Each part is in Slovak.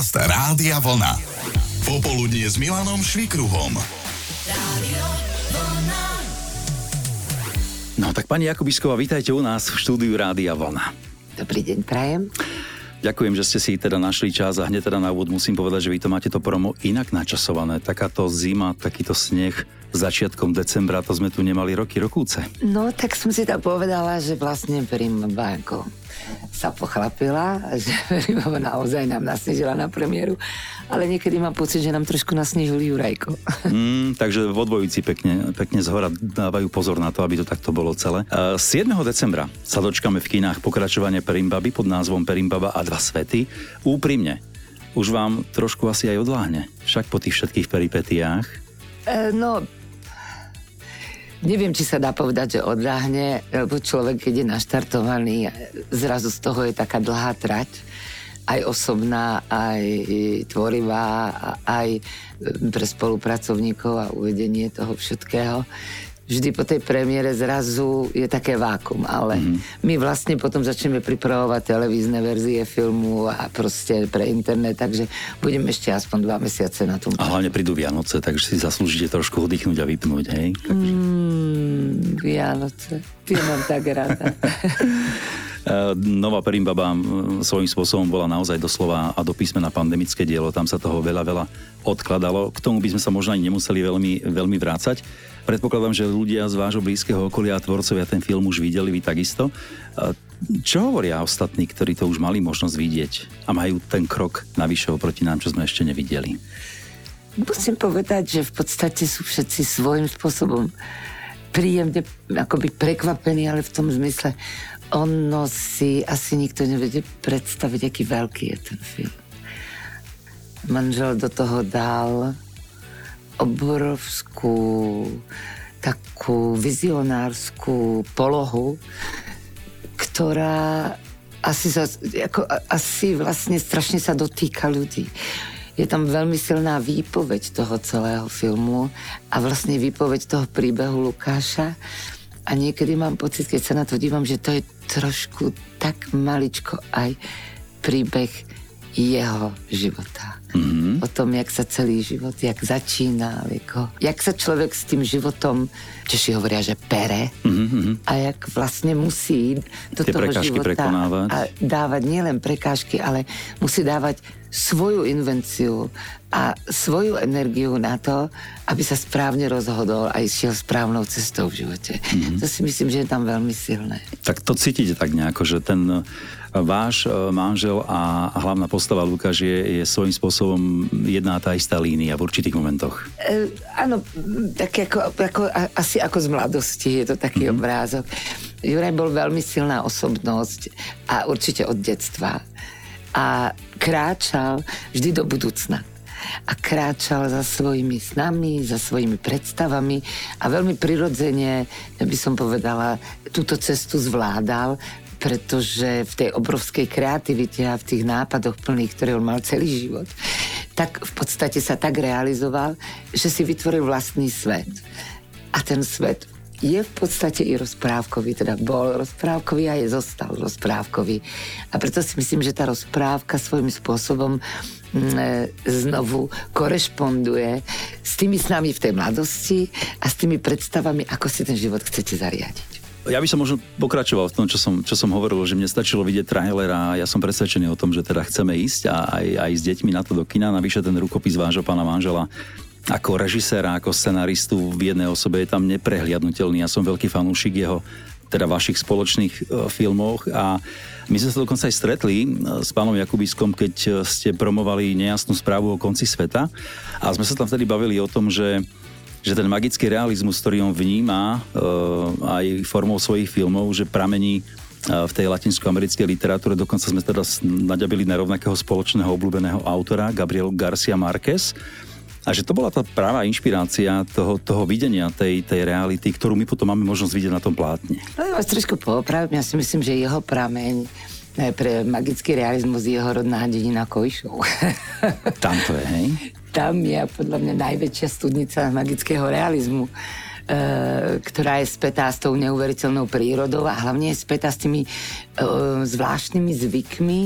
Podcast Rádia Vlna. Popoludnie s Milanom Švikruhom. No tak pani Jakubisková, vítajte u nás v štúdiu Rádia Vlna. Dobrý deň, prajem. Ďakujem, že ste si teda našli čas a hneď teda na úvod musím povedať, že vy to máte to promo inak načasované. Takáto zima, takýto sneh začiatkom decembra, to sme tu nemali roky, rokúce. No, tak som si tak povedala, že vlastne Prim ako sa pochlapila, že naozaj nám nasnežila na premiéru, ale niekedy mám pocit, že nám trošku nasnežil Jurajko. Mm, takže vo dvojici pekne, pekne zhora dávajú pozor na to, aby to takto bolo celé. 7. decembra sa dočkame v kinách pokračovanie Perimbaby pod názvom Perimbaba a dva svety. Úprimne, už vám trošku asi aj odláhne, však po tých všetkých peripetiách. E, no, Neviem, či sa dá povedať, že odľahne, lebo človek, keď je naštartovaný, zrazu z toho je taká dlhá trať, aj osobná, aj tvorivá, aj pre spolupracovníkov a uvedenie toho všetkého vždy po tej premiére zrazu je také vákum, ale mm-hmm. my vlastne potom začneme pripravovať televízne verzie filmu a proste pre internet, takže budeme ešte aspoň dva mesiace na tom. A hlavne prídu Vianoce, takže si zaslúžite trošku oddychnúť a vypnúť, hej? Mm, Vianoce, tie mám tak rada. Eh, Nová Perimbaba svojím spôsobom bola naozaj doslova a do písmena pandemické dielo, tam sa toho veľa, veľa odkladalo. K tomu by sme sa možno ani nemuseli veľmi, veľmi vrácať. Predpokladám, že ľudia z vášho blízkeho okolia a tvorcovia ten film už videli, vy takisto. Eh, čo hovoria ostatní, ktorí to už mali možnosť vidieť a majú ten krok navyše oproti nám, čo sme ešte nevideli? Musím povedať, že v podstate sú všetci svojím spôsobom príjemne akoby prekvapení, ale v tom zmysle, ono si asi nikto nevedie predstaviť, aký veľký je ten film. Manžel do toho dal obrovskú takú vizionárskú polohu, ktorá asi, sa, ako, asi vlastne strašne sa dotýka ľudí. Je tam veľmi silná výpoveď toho celého filmu a vlastne výpoveď toho príbehu Lukáša, a niekedy mám pocit, keď sa na to dívam, že to je trošku tak maličko aj príbeh jeho života. Mm-hmm. O tom, jak sa celý život, jak začínal, ako, jak sa človek s tým životom, Češi hovoria, že pere mm-hmm. a jak vlastne musí do Tie toho života prekonávať. a dávať nielen prekážky, ale musí dávať svoju invenciu a svoju energiu na to, aby sa správne rozhodol a išiel správnou cestou v živote. Mm-hmm. To si myslím, že je tam veľmi silné. Tak to cítite tak nejako, že ten váš e, manžel a hlavná postava Lukáš je, je svojím spôsobom jedná tá istá línia v určitých momentoch. E, áno, tak ako, ako, asi ako z mladosti je to taký mm-hmm. obrázok. Juraj bol veľmi silná osobnosť a určite od detstva. A kráčal vždy do budúcna a kráčal za svojimi snami, za svojimi predstavami a veľmi prirodzene, by som povedala, túto cestu zvládal, pretože v tej obrovskej kreativite a v tých nápadoch plných, ktoré on mal celý život, tak v podstate sa tak realizoval, že si vytvoril vlastný svet. A ten svet je v podstate i rozprávkový, teda bol rozprávkový a je zostal rozprávkový. A preto si myslím, že tá rozprávka svojím spôsobom mm, e, znovu korešponduje s tými snami v tej mladosti a s tými predstavami, ako si ten život chcete zariadiť. Ja by som možno pokračoval v tom, čo som, čo som hovoril, že mne stačilo vidieť trailer a ja som presvedčený o tom, že teda chceme ísť a aj, aj s deťmi na to do kina. Navyše ten rukopis vášho pána manžela ako režiséra, ako scenaristu v jednej osobe je tam neprehliadnutelný. Ja som veľký fanúšik jeho teda vašich spoločných e, filmoch a my sme sa dokonca aj stretli e, s pánom Jakubiskom, keď e, ste promovali nejasnú správu o konci sveta a sme sa tam vtedy bavili o tom, že že ten magický realizmus, ktorý on vníma uh, aj formou svojich filmov, že pramení uh, v tej latinskoamerickej literatúre. Dokonca sme teda naďabili na rovnakého spoločného obľúbeného autora, Gabriel Garcia Marquez. A že to bola tá práva inšpirácia toho, toho videnia tej, tej reality, ktorú my potom máme možnosť vidieť na tom plátne. No ja vás trošku popravím, ja si myslím, že jeho prameň pre magický realizmus jeho rodná dedina Kojšov. Tam to je, hej? tam je podľa mňa najväčšia studnica magického realizmu e, ktorá je spätá s tou neuveriteľnou prírodou a hlavne je spätá s tými e, zvláštnymi zvykmi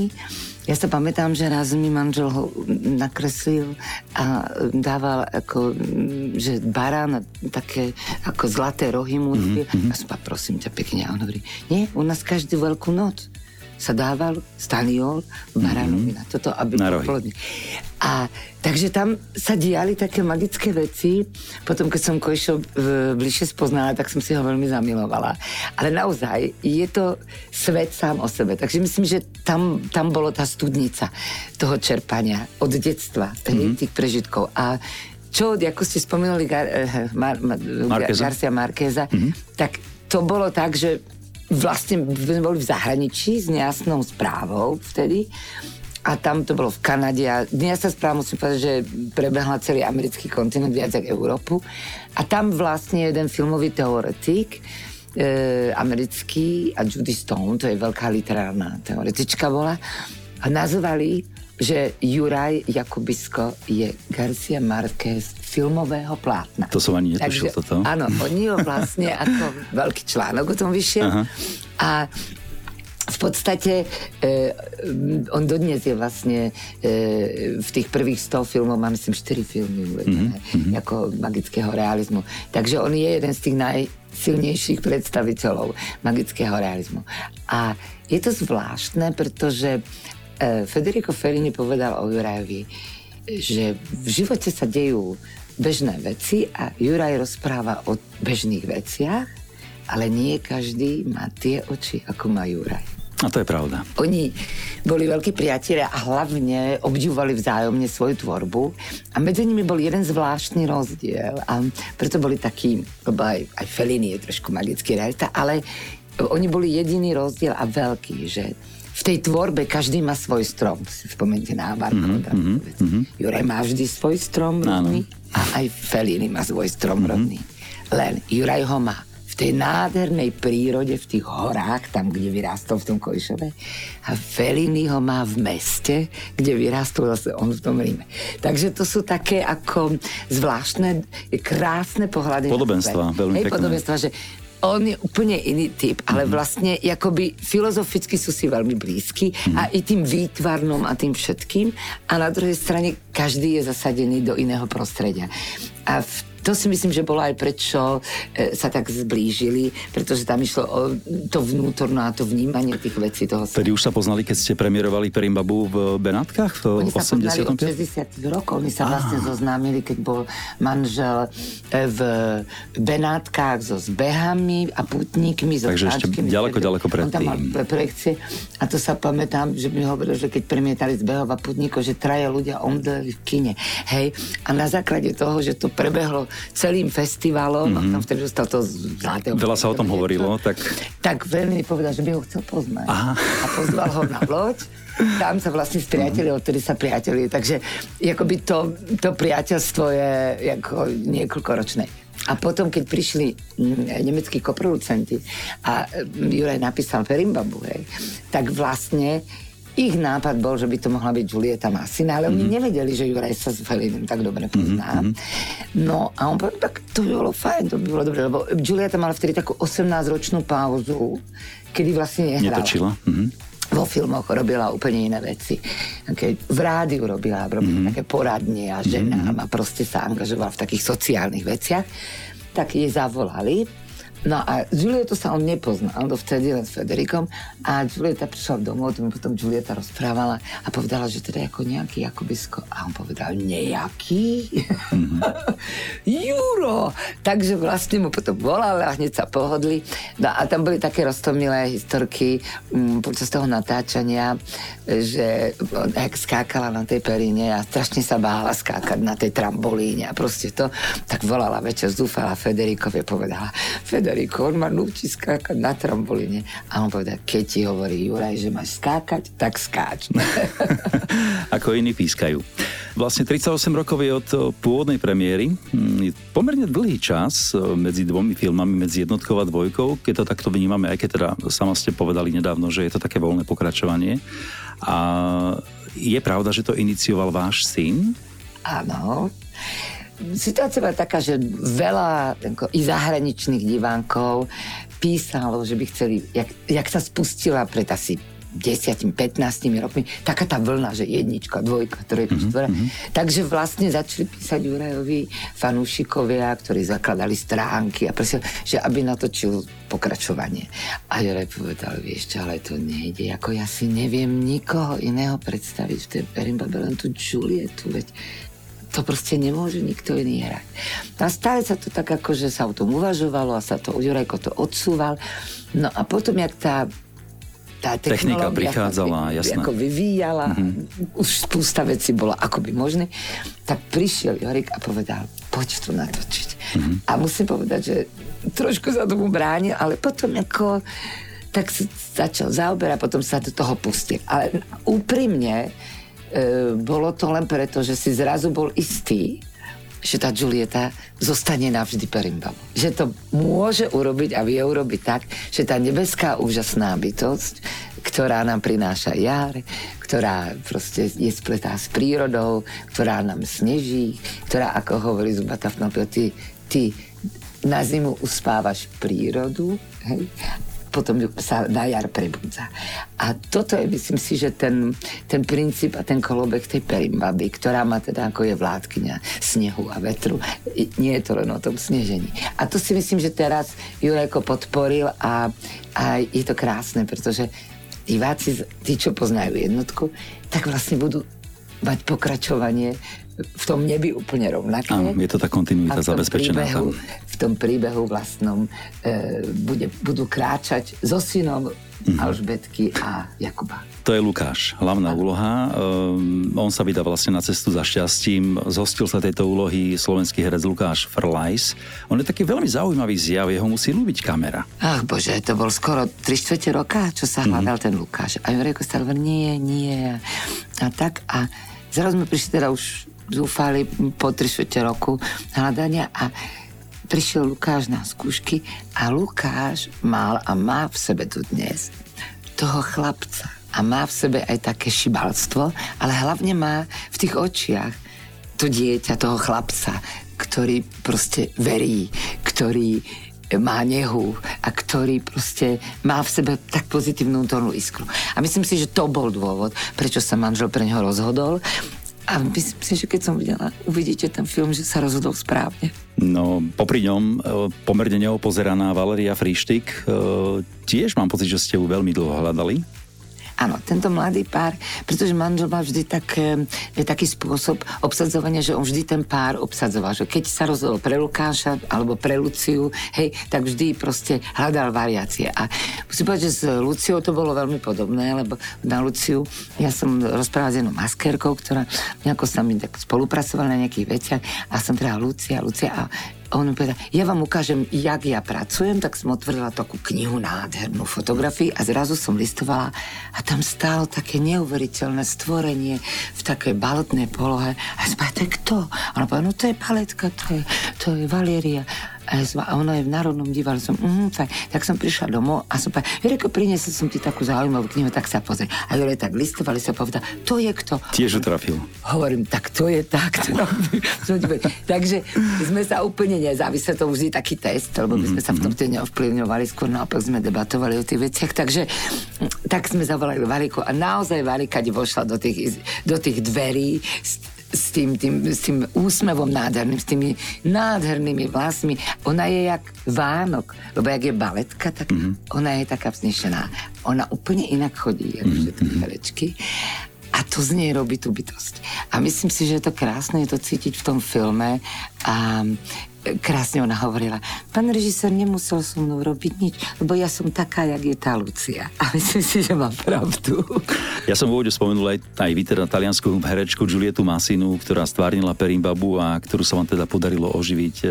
Ja sa pamätám, že raz mi manžel ho nakreslil a dával ako, mm, že barán, také ako zlaté rohy mu mm-hmm. Som pa, prosím ťa pekne. A on hovorí, nie, u nás každú veľkú noc sa dával staniol baránovi mm-hmm. na toto, aby na plodný. A takže tam sa diali také magické veci. Potom, keď som Kojšo bližšie spoznala, tak som si ho veľmi zamilovala. Ale naozaj, je to svet sám o sebe. Takže myslím, že tam, tam bolo tá studnica toho čerpania od detstva, mm-hmm. tých prežitkov. A čo, ako ste spomenuli Gar, eh, Mar, Mar, Garcia Marqueza, mm-hmm. tak to bolo tak, že vlastne sme boli v zahraničí s nejasnou správou vtedy a tam to bolo v Kanade a dnes sa správa musím povedať, že prebehla celý americký kontinent, viac ako Európu. A tam vlastne jeden filmový teoretik e, americký a Judy Stone, to je veľká literárna teoretička bola a nazvali že Juraj Jakubisko je Garcia Marquez filmového plátna. To som ani netušil Takže, toto. Áno, oni ho vlastne ako veľký článok o tom vyšiel. Aha. A v podstate e, on dodnes je vlastne e, v tých prvých 100 filmov, má myslím 4 filmy uvedené, mm-hmm. ako magického realizmu. Takže on je jeden z tých najsilnejších predstaviteľov magického realizmu. A je to zvláštne, pretože E, Federico Fellini povedal o Jurajovi, že v živote sa dejú bežné veci a Juraj rozpráva o bežných veciach, ale nie každý má tie oči, ako má Juraj. A to je pravda. Oni boli veľkí priatelia a hlavne obdivovali vzájomne svoju tvorbu a medzi nimi bol jeden zvláštny rozdiel a preto boli takí, lebo aj, aj Fellini je trošku magický realita, ale oni boli jediný rozdiel a veľký, že v tej tvorbe každý má svoj strom. Spomente na Avarko. Mm-hmm, mm-hmm. Juraj má vždy svoj strom rodný a aj Feliny má svoj strom mm-hmm. rodný. Len Juraj ho má v tej nádhernej prírode, v tých horách, tam, kde vyrástol v tom Kojšove. A Feliny ho má v meste, kde vyrástol zase on v tom Ríme. Takže to sú také ako zvláštne, krásne pohľady. Podobenstva, veľmi Hej, pekné. Podobenstva, že on je úplne iný typ, ale mm-hmm. vlastne akoby filozoficky sú si veľmi mm-hmm. a i tým výtvarnom a tým všetkým a na druhej strane každý je zasadený do iného prostredia. A v to si myslím, že bolo aj prečo e, sa tak zblížili, pretože tam išlo o to vnútorno a to vnímanie tých vecí toho Tedy už sa poznali, keď ste premiérovali Perimbabu v Benátkach v Oni 80. od 60 rokov. Oni sa vlastne zoznámili, keď bol manžel e, v Benátkach so zbehami a putníkmi, so Takže ešte ďaleko, ďaleko predtým. On tam mal projekcie a to sa pamätám, že mi hovoril, že keď premietali zbehov a putníkov, že traja ľudia omdleli v kine. Hej, a na základe toho, že to prebehlo celým festivalom, mm-hmm. a tam vtedy dostal to zlatého. Veľa sa o tom hovorilo, tak... Tak veľmi povedal, že by ho chcel poznať. Aha. A pozval ho na loď. Tam sa vlastne spriateli, mm-hmm. odtedy sa priateli. Takže akoby to, to priateľstvo je ako niekoľkoročné. A potom, keď prišli mm, nemeckí koproducenti a mm, Juraj napísal Perimbabu, hej, tak vlastne ich nápad bol, že by to mohla byť Julieta Masina, ale mm-hmm. oni mhm. nevedeli, že Juraj sa s Felinim tak dobre pozná. Mm-hmm. No a on povedal, tak to by bolo fajn, to by bolo dobre, lebo Julieta mala vtedy takú 18-ročnú pauzu, kedy vlastne nehrala. Netočila. Mm-hmm vo filmoch robila úplne iné veci. Keď v rádiu robila, robila mm-hmm. také poradne a ženám mm-hmm. a proste sa angažovala v takých sociálnych veciach, tak jej zavolali No a Julietu sa on nepoznal dovtedy len s Federikom a Julieta prišla domov, to mi potom Julieta rozprávala a povedala, že teda ako nejaký Jakubisko. A on povedal, nejaký? Mm-hmm. Juro! Takže vlastne mu potom volal a hneď sa pohodli. No a tam boli také roztomilé historky um, počas toho natáčania, že jak skákala na tej períne a strašne sa bála skákať na tej trambolíne a proste to, tak volala večer, zúfala Federikovi povedala, Federik, Ameriku, on ma núči skákať na trambolíne. A on povedal, keď ti hovorí Juraj, že máš skákať, tak skáč. Ako iní pískajú. Vlastne 38 rokov je od pôvodnej premiéry. Hm, je pomerne dlhý čas e, medzi dvomi filmami, medzi jednotkou a dvojkou, keď to takto vnímame, aj keď teda sama ste povedali nedávno, že je to také voľné pokračovanie. A je pravda, že to inicioval váš syn? Áno situácia bola taká, že veľa ako, i zahraničných divánkov písalo, že by chceli, jak, jak sa spustila pred asi 10, 15 rokmi, taká tá vlna, že jednička, dvojka, trojka, mm-hmm. štvora. Takže vlastne začali písať Jurajovi fanúšikovia, ktorí zakladali stránky a prosil, že aby natočil pokračovanie. A Juraj povedal, vieš čo, ale to nejde, ako ja si neviem nikoho iného predstaviť v tej Perimbabe, len tú Julietu, veď to proste nemôže nikto iný hrať. A stále sa to tak ako, že sa o tom uvažovalo a sa to, Jurajko to odsúval. No a potom, jak tá tá technika prichádzala, vy, jasné. Ako vyvíjala, mm-hmm. už spústa vecí bola akoby možné, tak prišiel Jorik a povedal, poď tu natočiť. Mm-hmm. A musím povedať, že trošku sa tomu bránil, ale potom ako tak sa začal zaoberať, potom sa do toho pustil. Ale úprimne bolo to len preto, že si zrazu bol istý, že tá Julieta zostane navždy perimbavou. Že to môže urobiť a vie urobiť tak, že tá nebeská úžasná bytosť, ktorá nám prináša jar, ktorá proste je spletá s prírodou, ktorá nám sneží, ktorá, ako hovorí Zubata v ty, ty na zimu uspávaš prírodu hej, potom sa na jar prebudza. A toto je, myslím si, že ten, ten princíp a ten kolobek tej perimbaby, ktorá má teda ako je vládkynia snehu a vetru. Nie je to len o tom snežení. A to si myslím, že teraz Jurajko podporil a, a je to krásne, pretože diváci, tí, čo poznajú jednotku, tak vlastne budú mať pokračovanie v tom nebi úplne rovnaké. Áno, je to tá kontinuita zabezpečená príbehu, tam. V tom príbehu vlastnom e, bude, budú kráčať so synom mm-hmm. Alžbetky a Jakuba. To je Lukáš, hlavná a. úloha. Um, on sa vydá vlastne na cestu za šťastím. Zhostil sa tejto úlohy slovenský herec Lukáš Frlajs. On je taký veľmi zaujímavý zjav, jeho musí ľúbiť kamera. Ach bože, to bol skoro 3 čtvrte roka, čo sa hľadal mm-hmm. ten Lukáš. A Jurek stále nie, nie. A tak a zrazu sme prišli teda už zúfali po 3 roku hľadania a prišiel Lukáš na skúšky a Lukáš mal a má v sebe tu dnes toho chlapca a má v sebe aj také šibalstvo, ale hlavne má v tých očiach to dieťa, toho chlapca, ktorý proste verí, ktorý má nehu a ktorý proste má v sebe tak pozitívnu tónu iskru. A myslím si, že to bol dôvod, prečo sa manžel pre neho rozhodol a myslím že keď som videla, uvidíte ten film, že sa rozhodol správne. No, popri ňom e, pomerne neopozeraná Valeria Frištik, e, tiež mám pocit, že ste ju veľmi dlho hľadali. Áno, tento mladý pár, pretože manžel má vždy tak, je taký spôsob obsadzovania, že on vždy ten pár obsadzoval, že keď sa rozhodol pre Lukáša alebo pre Luciu, hej, tak vždy proste hľadal variácie. A musím povedať, že s Luciou to bolo veľmi podobné, lebo na Luciu ja som rozprával s jednou maskérkou, ktorá nejako s nami tak spolupracovala na nejakých veciach a som teda Lucia, Lucia a a on povedal, ja vám ukážem, jak ja pracujem, tak som otvorila takú knihu, nádhernú fotografii a zrazu som listovala a tam stálo také neuveriteľné stvorenie v takej balotnej polohe. A ja som povedala, to je kto? A ona povedala, no to je paletka, to je, to je Valéria. A, ja som, a ona je v Národnom divadle. Som, mm, tak, tak som prišla domov a som povedala, Jureko, priniesol som ti takú zaujímavú knihu, tak sa pozri. A Jure tak listovali sa povedal, to je kto? Tiež utrafil. Hovorím, tak to je tak. Takže sme sa úplne nezávisle, to vždy taký test, lebo my sme sa v tom tie neovplyvňovali, skôr naopak sme debatovali o tých veciach. Takže tak sme zavolali Variku a naozaj Varika vošla do tých, do tých dverí s tým, tým, s tým úsmevom nádherným, s tými nádhernými vlasmi. Ona je jak Vánok, lebo jak je baletka, tak mm-hmm. ona je taká vznešená. Ona úplne inak chodí, ako mm-hmm. všetky herečky. A to z nej robí tú bytosť. A myslím si, že je to krásne, je to cítiť v tom filme. A krásne ona hovorila, pán režisér, nemusel so mnou robiť nič, lebo ja som taká, jak je tá Lucia. A myslím si, že má pravdu. Ja som v úvode spomenul aj, aj vy teda taliansku herečku Julietu Masinu, ktorá stvárnila Perimbabu a ktorú sa vám teda podarilo oživiť e,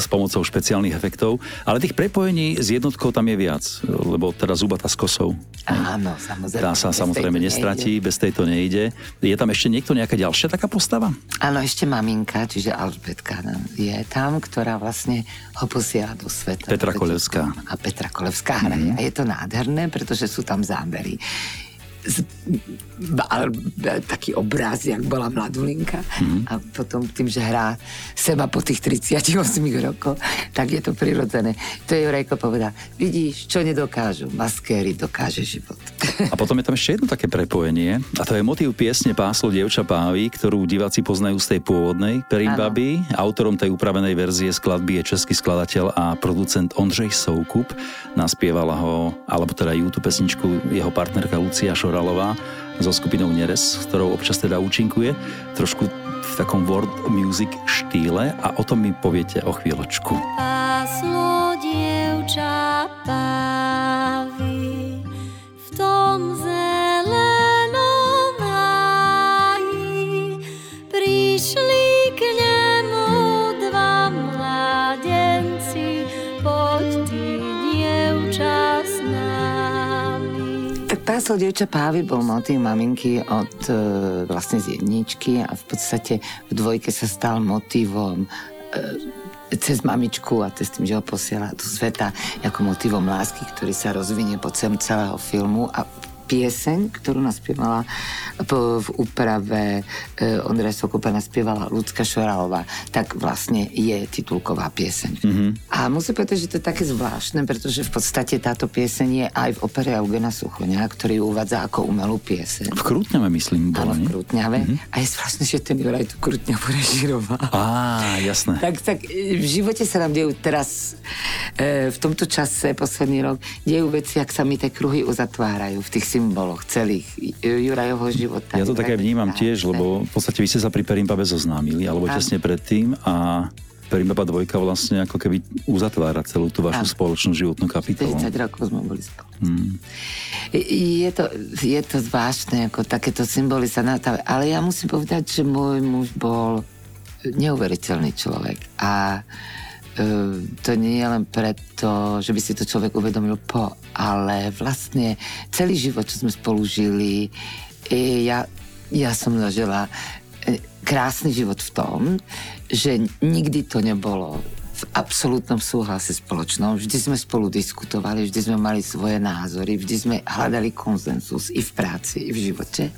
s pomocou špeciálnych efektov. Ale tých prepojení s jednotkou tam je viac, lebo teda zubata s kosou. Áno, samozrejme. Tá sa samozrejme nestratí, nejde. bez tejto nejde. Je tam ešte niekto, nejaká ďalšia taká postava? Áno, ešte maminka, čiže Alžbetka je tam tam, ktorá vlastne ho posiela do sveta. Petra Kolevská. A Petra Kolevská hraje. Mm-hmm. A je to nádherné, pretože sú tam zábery z, mal taký obraz, jak bola mladulinka mm. a potom tým, že hrá seba po tých 38 rokoch, tak je to prirodzené. To je Jurajko povedal, vidíš, čo nedokážu, maskéry dokáže život. A potom je tam ešte jedno také prepojenie a to je motív piesne Páslo dievča pávy, ktorú diváci poznajú z tej pôvodnej Perimbaby. Autorom tej upravenej verzie skladby je český skladateľ a producent Ondřej Soukup. Naspievala ho, alebo teda YouTube pesničku jeho partnerka Lucia Šoralová so skupinou Neres, s ktorou občas teda účinkuje, trošku v takom world music štýle a o tom mi poviete o chvíľočku. Páslo páslo dievča Pávy bol motív maminky od e, vlastne z jedničky a v podstate v dvojke sa stal motívom e, cez mamičku a cez tým, že ho posiela do sveta ako motívom lásky, ktorý sa rozvinie po celého filmu a pieseň, ktorú naspievala po, v úprave e, Ondreja Sokupa naspievala Lucka Šoralová, tak vlastne je titulková pieseň. Mm-hmm. A musím povedať, že to je také zvláštne, pretože v podstate táto pieseň je aj v opere Eugena Suchoňa, ktorý ju uvádza ako umelú pieseň. V Krutňave, myslím, bola, Áno, v? Krutňave. Mm-hmm. A je zvláštne, že ten Juraj tú Krutňavu režiroval. Á, jasné. Tak, tak e, v živote sa nám dejú teraz, e, v tomto čase, posledný rok, dejú veci, ak sa mi tie kruhy uzatvárajú v tých symboloch celých Jurajovho života. Ja to také vnímam Jurajovho tiež, lebo v podstate vy ste sa pri Perimbabe zoznámili, alebo tesne predtým a Perimbaba dvojka vlastne ako keby uzatvára celú tú vašu Áno. spoločnú životnú kapitolu. 40 rokov sme boli spolu. Hmm. Je to, je to zvláštne, ako takéto symboly sa natávajú. Ale ja musím povedať, že môj muž bol neuveriteľný človek. A e, to nie je len preto, že by si to človek uvedomil po, ale vlastne celý život, čo sme spolu žili, e, ja, ja som zažila e, krásny život v tom, že nikdy to nebolo v absolútnom súhlase spoločnom. Vždy sme spolu diskutovali, vždy sme mali svoje názory, vždy sme hľadali konsenzus i v práci, i v živote.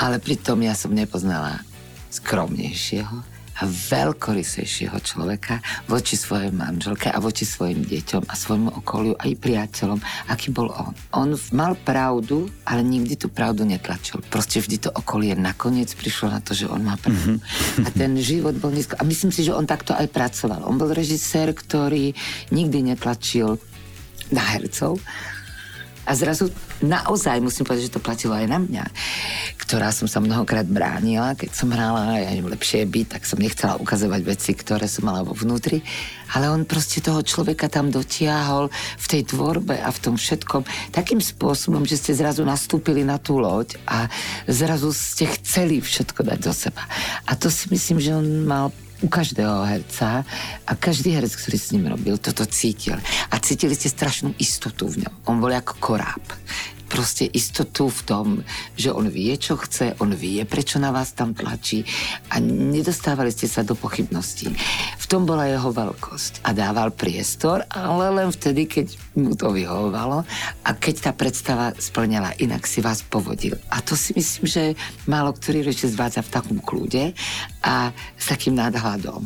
Ale pritom ja som nepoznala skromnejšieho a veľkorysejšieho človeka voči svojej manželke a voči svojim deťom a svojmu okoliu aj priateľom, aký bol on. On mal pravdu, ale nikdy tú pravdu netlačil. Proste vždy to okolie nakoniec prišlo na to, že on má pravdu. A ten život bol nízko. A myslím si, že on takto aj pracoval. On bol režisér, ktorý nikdy netlačil na hercov, a zrazu naozaj musím povedať, že to platilo aj na mňa, ktorá som sa mnohokrát bránila, keď som hrala, ja neviem, lepšie byť, tak som nechcela ukazovať veci, ktoré som mala vo vnútri, ale on proste toho človeka tam dotiahol v tej tvorbe a v tom všetkom takým spôsobom, že ste zrazu nastúpili na tú loď a zrazu ste chceli všetko dať do seba. A to si myslím, že on mal u každého herca a každý herec, ktorý s ním robil, toto cítil. A cítili ste strašnú istotu v ňom. On bol ako koráb. Proste istotu v tom, že on vie, čo chce, on vie, prečo na vás tam tlačí a nedostávali ste sa do pochybností. V tom bola jeho veľkosť a dával priestor, ale len vtedy, keď mu to vyhovovalo a keď tá predstava splňala, inak si vás povodil. A to si myslím, že málo ktorý reči zvádza v takom kľude a s takým nadhľadom.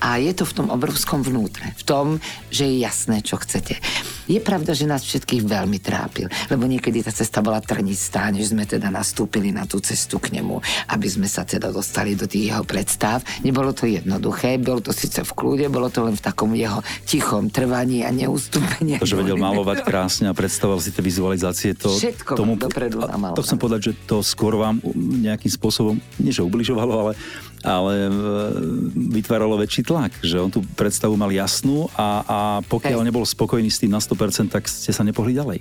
A je to v tom obrovskom vnútre, v tom, že je jasné, čo chcete. Je pravda, že nás všetkých veľmi trápil, lebo niekedy tá cesta bola trnistá, než sme teda nastúpili na tú cestu k nemu, aby sme sa teda dostali do tých jeho predstav. Nebolo to jednoduché, bolo to síce v kľude, bolo to len v takom jeho tichom trvaní a neustúpení. To, že vedel malovať krásne a predstavoval si tie vizualizácie, to Všetko tomu... dopredu namaloval. To chcem povedať, že to skôr vám nejakým spôsobom, nie že ubližovalo, ale, ale e, vytváralo väčší tlak, že on tú predstavu mal jasnú a, a pokiaľ Hej. nebol spokojný s tým na 100%, tak ste sa nepohli ďalej.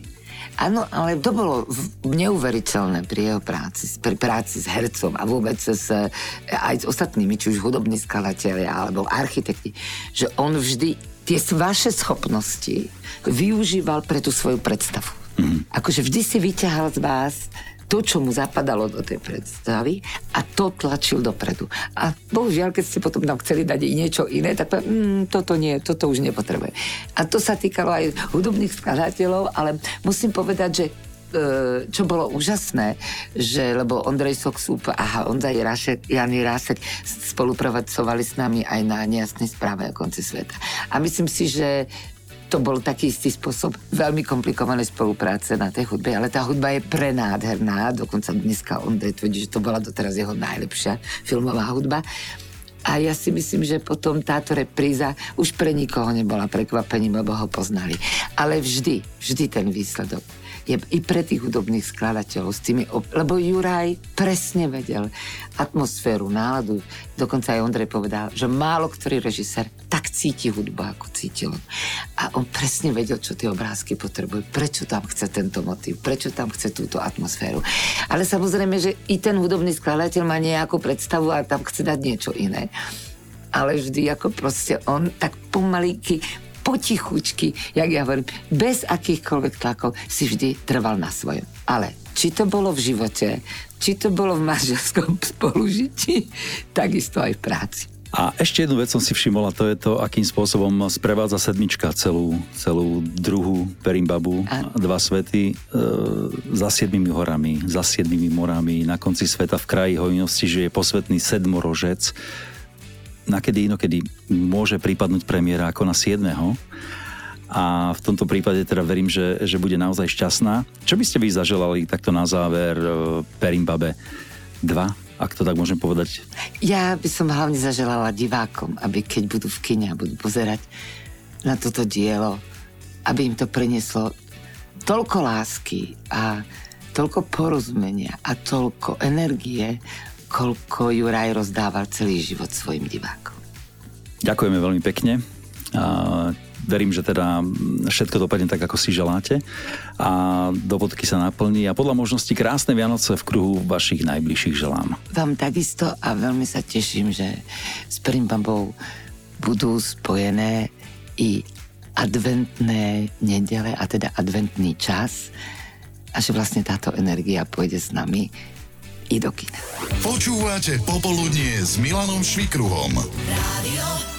Áno, ale to bolo neuveriteľné pri jeho práci, pri práci s hercom a vôbec s, eh, aj s ostatnými, či už hudobní skladatelia alebo architekti, že on vždy tie vaše schopnosti využíval pre tú svoju predstavu. Mm. Akože vždy si vyťahal z vás to, čo mu zapadalo do tej predstavy a to tlačil dopredu. A bohužiaľ, keď ste potom tam chceli dať niečo iné, tak povedal, mm, toto nie, toto už nepotrebuje. A to sa týkalo aj hudobných skladateľov, ale musím povedať, že e, čo bolo úžasné, že, lebo Ondrej Soksúp a Ondrej Rášek, Jany Rásek spolupracovali s nami aj na nejasnej správe o konci sveta. A myslím si, že to bol taký istý spôsob veľmi komplikovanej spolupráce na tej hudbe, ale tá hudba je prenádherná, dokonca dneska Ondrej tvrdí, že to bola doteraz jeho najlepšia filmová hudba. A ja si myslím, že potom táto repríza už pre nikoho nebola prekvapením, lebo ho poznali. Ale vždy, vždy ten výsledok je i pre tých hudobných skladateľov s tými, ob... lebo Juraj presne vedel atmosféru, náladu. Dokonca aj Ondrej povedal, že málo ktorý režisér tak cíti hudbu, ako cítil. A on presne vedel, čo tie obrázky potrebujú, prečo tam chce tento motív, prečo tam chce túto atmosféru. Ale samozrejme, že i ten hudobný skladateľ má nejakú predstavu a tam chce dať niečo iné ale vždy ako proste on tak pomalíky potichučky, jak ja hovorím, bez akýchkoľvek tlakov si vždy trval na svojom. Ale či to bolo v živote, či to bolo v manželskom spolužití, takisto aj v práci. A ešte jednu vec som si všimol a to je to, akým spôsobom sprevádza sedmička celú, celú druhú Perimbabu, a... dva svety e, za siedmými horami, za siedmými morami, na konci sveta v kraji hojnosti, že je posvetný sedmorožec nakedy inokedy môže prípadnúť premiéra ako na 7. A v tomto prípade teda verím, že, že bude naozaj šťastná. Čo by ste vy zaželali takto na záver e, Perimbabe 2, ak to tak môžem povedať? Ja by som hlavne zaželala divákom, aby keď budú v kine a budú pozerať na toto dielo, aby im to prinieslo toľko lásky a toľko porozumenia a toľko energie, koľko Juraj rozdával celý život svojim divákom. Ďakujeme veľmi pekne. A verím, že teda všetko dopadne tak, ako si želáte a do sa naplní a podľa možnosti krásne Vianoce v kruhu vašich najbližších želám. Vám takisto a veľmi sa teším, že s Perimbabou budú spojené i adventné nedele a teda adventný čas a že vlastne táto energia pôjde s nami i do kina. Počúvate Popoludnie s Milanom Švikruhom. Rádio.